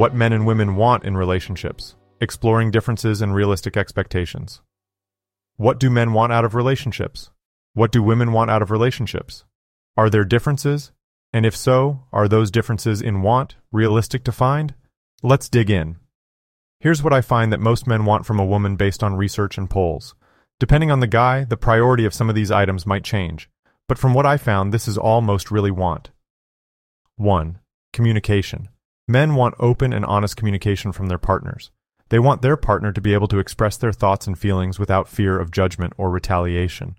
What men and women want in relationships. Exploring differences and realistic expectations. What do men want out of relationships? What do women want out of relationships? Are there differences? And if so, are those differences in want realistic to find? Let's dig in. Here's what I find that most men want from a woman based on research and polls. Depending on the guy, the priority of some of these items might change, but from what I found, this is all most really want. 1. Communication. Men want open and honest communication from their partners. They want their partner to be able to express their thoughts and feelings without fear of judgment or retaliation.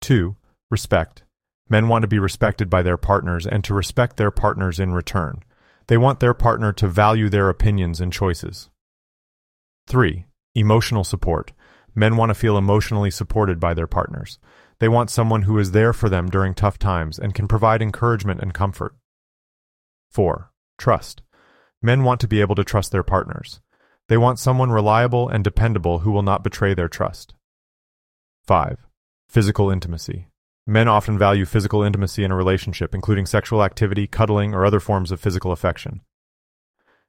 2. Respect. Men want to be respected by their partners and to respect their partners in return. They want their partner to value their opinions and choices. 3. Emotional support. Men want to feel emotionally supported by their partners. They want someone who is there for them during tough times and can provide encouragement and comfort. 4. Trust. Men want to be able to trust their partners. They want someone reliable and dependable who will not betray their trust. 5. Physical intimacy. Men often value physical intimacy in a relationship, including sexual activity, cuddling, or other forms of physical affection.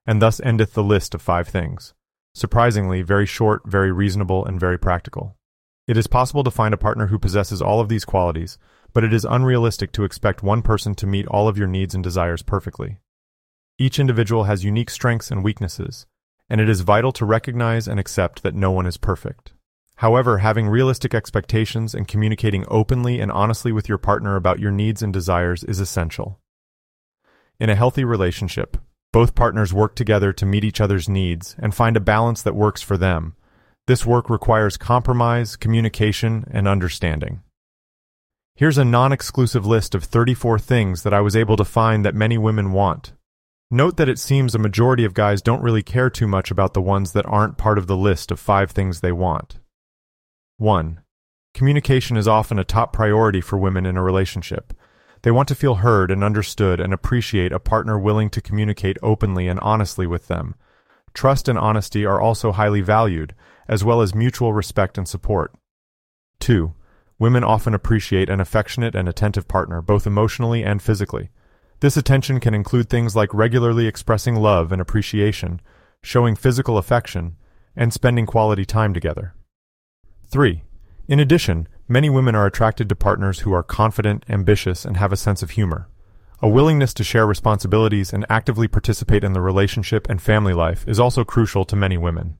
And thus endeth the list of five things. Surprisingly, very short, very reasonable, and very practical. It is possible to find a partner who possesses all of these qualities, but it is unrealistic to expect one person to meet all of your needs and desires perfectly. Each individual has unique strengths and weaknesses, and it is vital to recognize and accept that no one is perfect. However, having realistic expectations and communicating openly and honestly with your partner about your needs and desires is essential. In a healthy relationship, both partners work together to meet each other's needs and find a balance that works for them. This work requires compromise, communication, and understanding. Here's a non exclusive list of 34 things that I was able to find that many women want. Note that it seems a majority of guys don't really care too much about the ones that aren't part of the list of five things they want. 1. Communication is often a top priority for women in a relationship. They want to feel heard and understood and appreciate a partner willing to communicate openly and honestly with them. Trust and honesty are also highly valued, as well as mutual respect and support. 2. Women often appreciate an affectionate and attentive partner, both emotionally and physically. This attention can include things like regularly expressing love and appreciation, showing physical affection, and spending quality time together. 3. In addition, many women are attracted to partners who are confident, ambitious, and have a sense of humor. A willingness to share responsibilities and actively participate in the relationship and family life is also crucial to many women.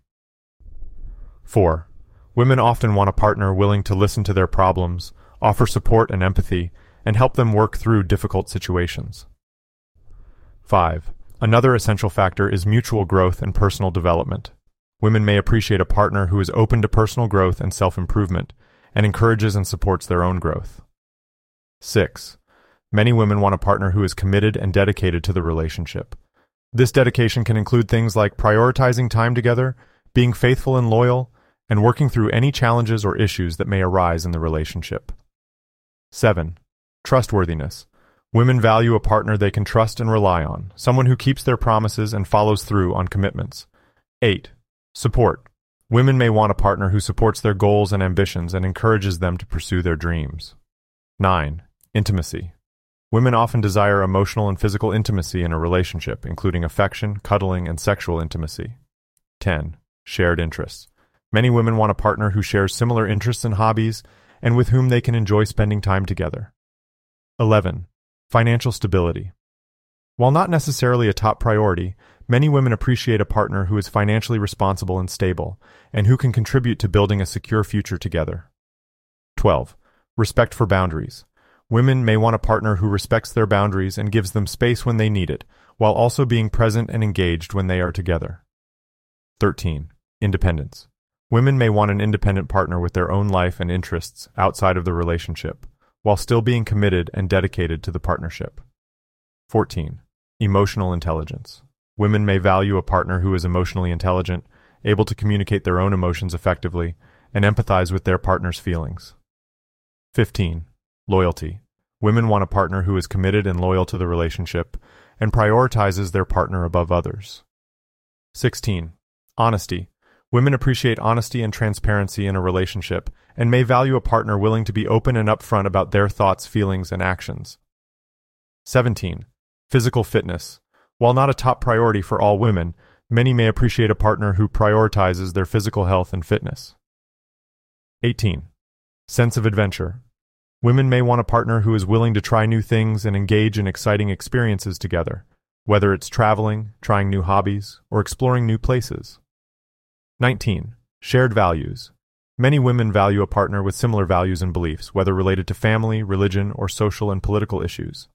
4. Women often want a partner willing to listen to their problems, offer support and empathy, and help them work through difficult situations. 5. Another essential factor is mutual growth and personal development. Women may appreciate a partner who is open to personal growth and self improvement and encourages and supports their own growth. 6. Many women want a partner who is committed and dedicated to the relationship. This dedication can include things like prioritizing time together, being faithful and loyal, and working through any challenges or issues that may arise in the relationship. 7. Trustworthiness. Women value a partner they can trust and rely on, someone who keeps their promises and follows through on commitments. 8. Support. Women may want a partner who supports their goals and ambitions and encourages them to pursue their dreams. 9. Intimacy. Women often desire emotional and physical intimacy in a relationship, including affection, cuddling, and sexual intimacy. 10. Shared interests. Many women want a partner who shares similar interests and hobbies and with whom they can enjoy spending time together. 11. Financial stability. While not necessarily a top priority, many women appreciate a partner who is financially responsible and stable, and who can contribute to building a secure future together. 12. Respect for boundaries. Women may want a partner who respects their boundaries and gives them space when they need it, while also being present and engaged when they are together. 13. Independence. Women may want an independent partner with their own life and interests outside of the relationship while still being committed and dedicated to the partnership. 14. Emotional intelligence. Women may value a partner who is emotionally intelligent, able to communicate their own emotions effectively, and empathize with their partner's feelings. 15. Loyalty. Women want a partner who is committed and loyal to the relationship and prioritizes their partner above others. 16. Honesty. Women appreciate honesty and transparency in a relationship and may value a partner willing to be open and upfront about their thoughts, feelings, and actions. 17. Physical fitness. While not a top priority for all women, many may appreciate a partner who prioritizes their physical health and fitness. 18. Sense of adventure. Women may want a partner who is willing to try new things and engage in exciting experiences together, whether it's traveling, trying new hobbies, or exploring new places. 19. Shared values. Many women value a partner with similar values and beliefs, whether related to family, religion, or social and political issues.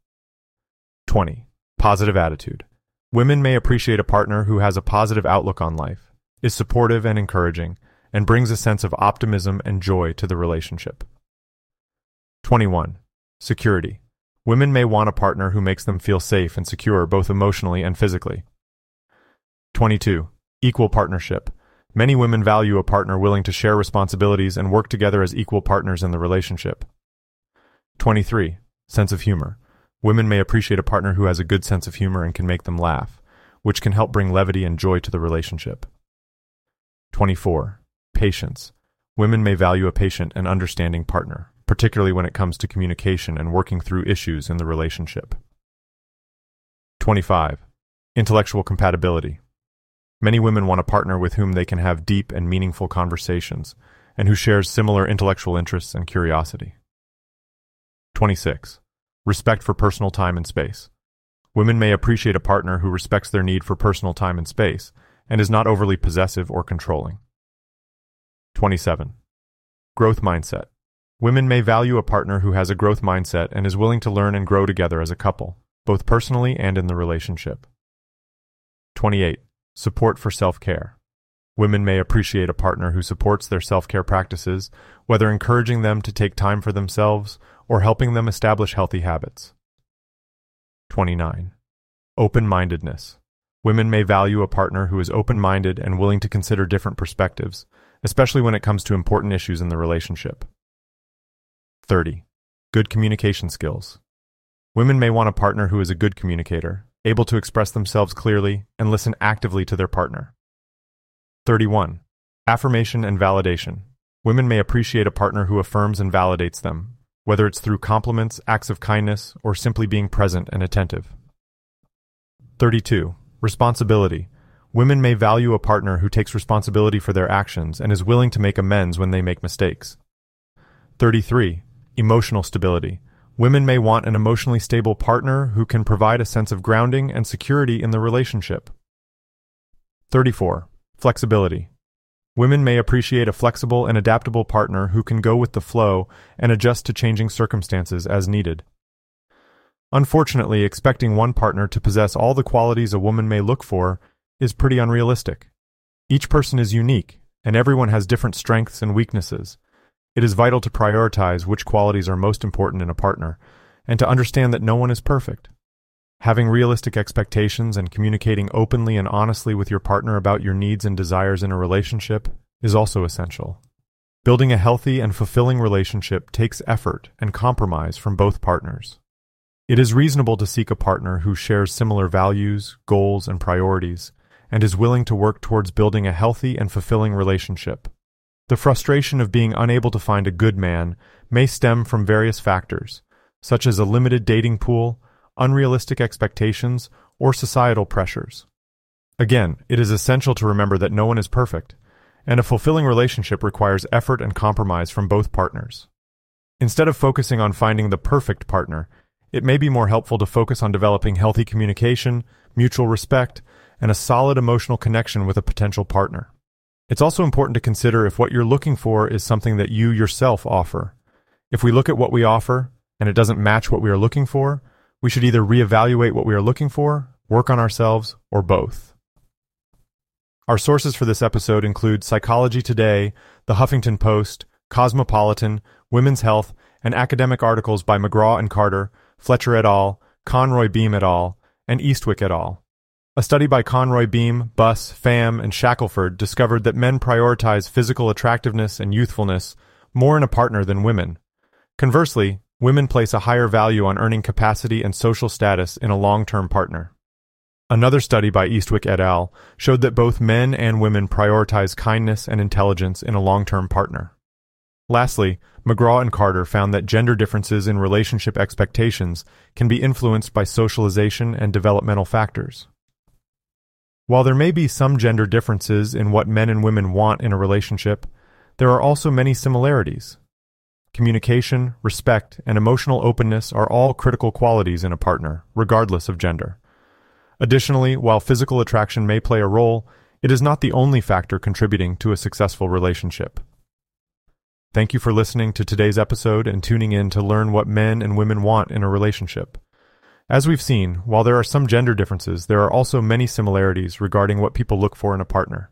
20. Positive attitude. Women may appreciate a partner who has a positive outlook on life, is supportive and encouraging, and brings a sense of optimism and joy to the relationship. 21. Security. Women may want a partner who makes them feel safe and secure both emotionally and physically. 22. Equal partnership. Many women value a partner willing to share responsibilities and work together as equal partners in the relationship. 23. Sense of humor. Women may appreciate a partner who has a good sense of humor and can make them laugh, which can help bring levity and joy to the relationship. 24. Patience. Women may value a patient and understanding partner, particularly when it comes to communication and working through issues in the relationship. 25. Intellectual compatibility. Many women want a partner with whom they can have deep and meaningful conversations and who shares similar intellectual interests and curiosity. 26. Respect for personal time and space. Women may appreciate a partner who respects their need for personal time and space and is not overly possessive or controlling. 27. Growth mindset. Women may value a partner who has a growth mindset and is willing to learn and grow together as a couple, both personally and in the relationship. 28. Support for self care. Women may appreciate a partner who supports their self care practices, whether encouraging them to take time for themselves or helping them establish healthy habits. 29. Open mindedness. Women may value a partner who is open minded and willing to consider different perspectives, especially when it comes to important issues in the relationship. 30. Good communication skills. Women may want a partner who is a good communicator, able to express themselves clearly and listen actively to their partner. 31. Affirmation and validation. Women may appreciate a partner who affirms and validates them, whether it's through compliments, acts of kindness, or simply being present and attentive. 32. Responsibility. Women may value a partner who takes responsibility for their actions and is willing to make amends when they make mistakes. 33. Emotional stability. Women may want an emotionally stable partner who can provide a sense of grounding and security in the relationship. 34. Flexibility. Women may appreciate a flexible and adaptable partner who can go with the flow and adjust to changing circumstances as needed. Unfortunately, expecting one partner to possess all the qualities a woman may look for is pretty unrealistic. Each person is unique, and everyone has different strengths and weaknesses. It is vital to prioritize which qualities are most important in a partner, and to understand that no one is perfect. Having realistic expectations and communicating openly and honestly with your partner about your needs and desires in a relationship is also essential. Building a healthy and fulfilling relationship takes effort and compromise from both partners. It is reasonable to seek a partner who shares similar values, goals, and priorities, and is willing to work towards building a healthy and fulfilling relationship. The frustration of being unable to find a good man may stem from various factors, such as a limited dating pool, unrealistic expectations, or societal pressures. Again, it is essential to remember that no one is perfect, and a fulfilling relationship requires effort and compromise from both partners. Instead of focusing on finding the perfect partner, it may be more helpful to focus on developing healthy communication, mutual respect, and a solid emotional connection with a potential partner. It's also important to consider if what you're looking for is something that you yourself offer. If we look at what we offer and it doesn't match what we are looking for, we should either reevaluate what we are looking for, work on ourselves, or both. Our sources for this episode include Psychology Today, The Huffington Post, Cosmopolitan, Women's Health, and academic articles by McGraw and Carter, Fletcher et al., Conroy Beam et al., and Eastwick et al. A study by Conroy Beam, Buss, Pham, and Shackelford discovered that men prioritize physical attractiveness and youthfulness more in a partner than women. Conversely, women place a higher value on earning capacity and social status in a long-term partner. Another study by Eastwick et al. showed that both men and women prioritize kindness and intelligence in a long-term partner. Lastly, McGraw and Carter found that gender differences in relationship expectations can be influenced by socialization and developmental factors. While there may be some gender differences in what men and women want in a relationship, there are also many similarities. Communication, respect, and emotional openness are all critical qualities in a partner, regardless of gender. Additionally, while physical attraction may play a role, it is not the only factor contributing to a successful relationship. Thank you for listening to today's episode and tuning in to learn what men and women want in a relationship. As we've seen, while there are some gender differences, there are also many similarities regarding what people look for in a partner.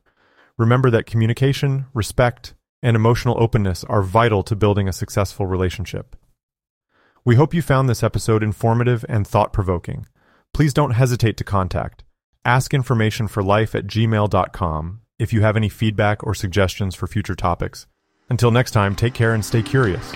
Remember that communication, respect, and emotional openness are vital to building a successful relationship. We hope you found this episode informative and thought provoking. Please don't hesitate to contact askinformationforlife at gmail.com if you have any feedback or suggestions for future topics. Until next time, take care and stay curious.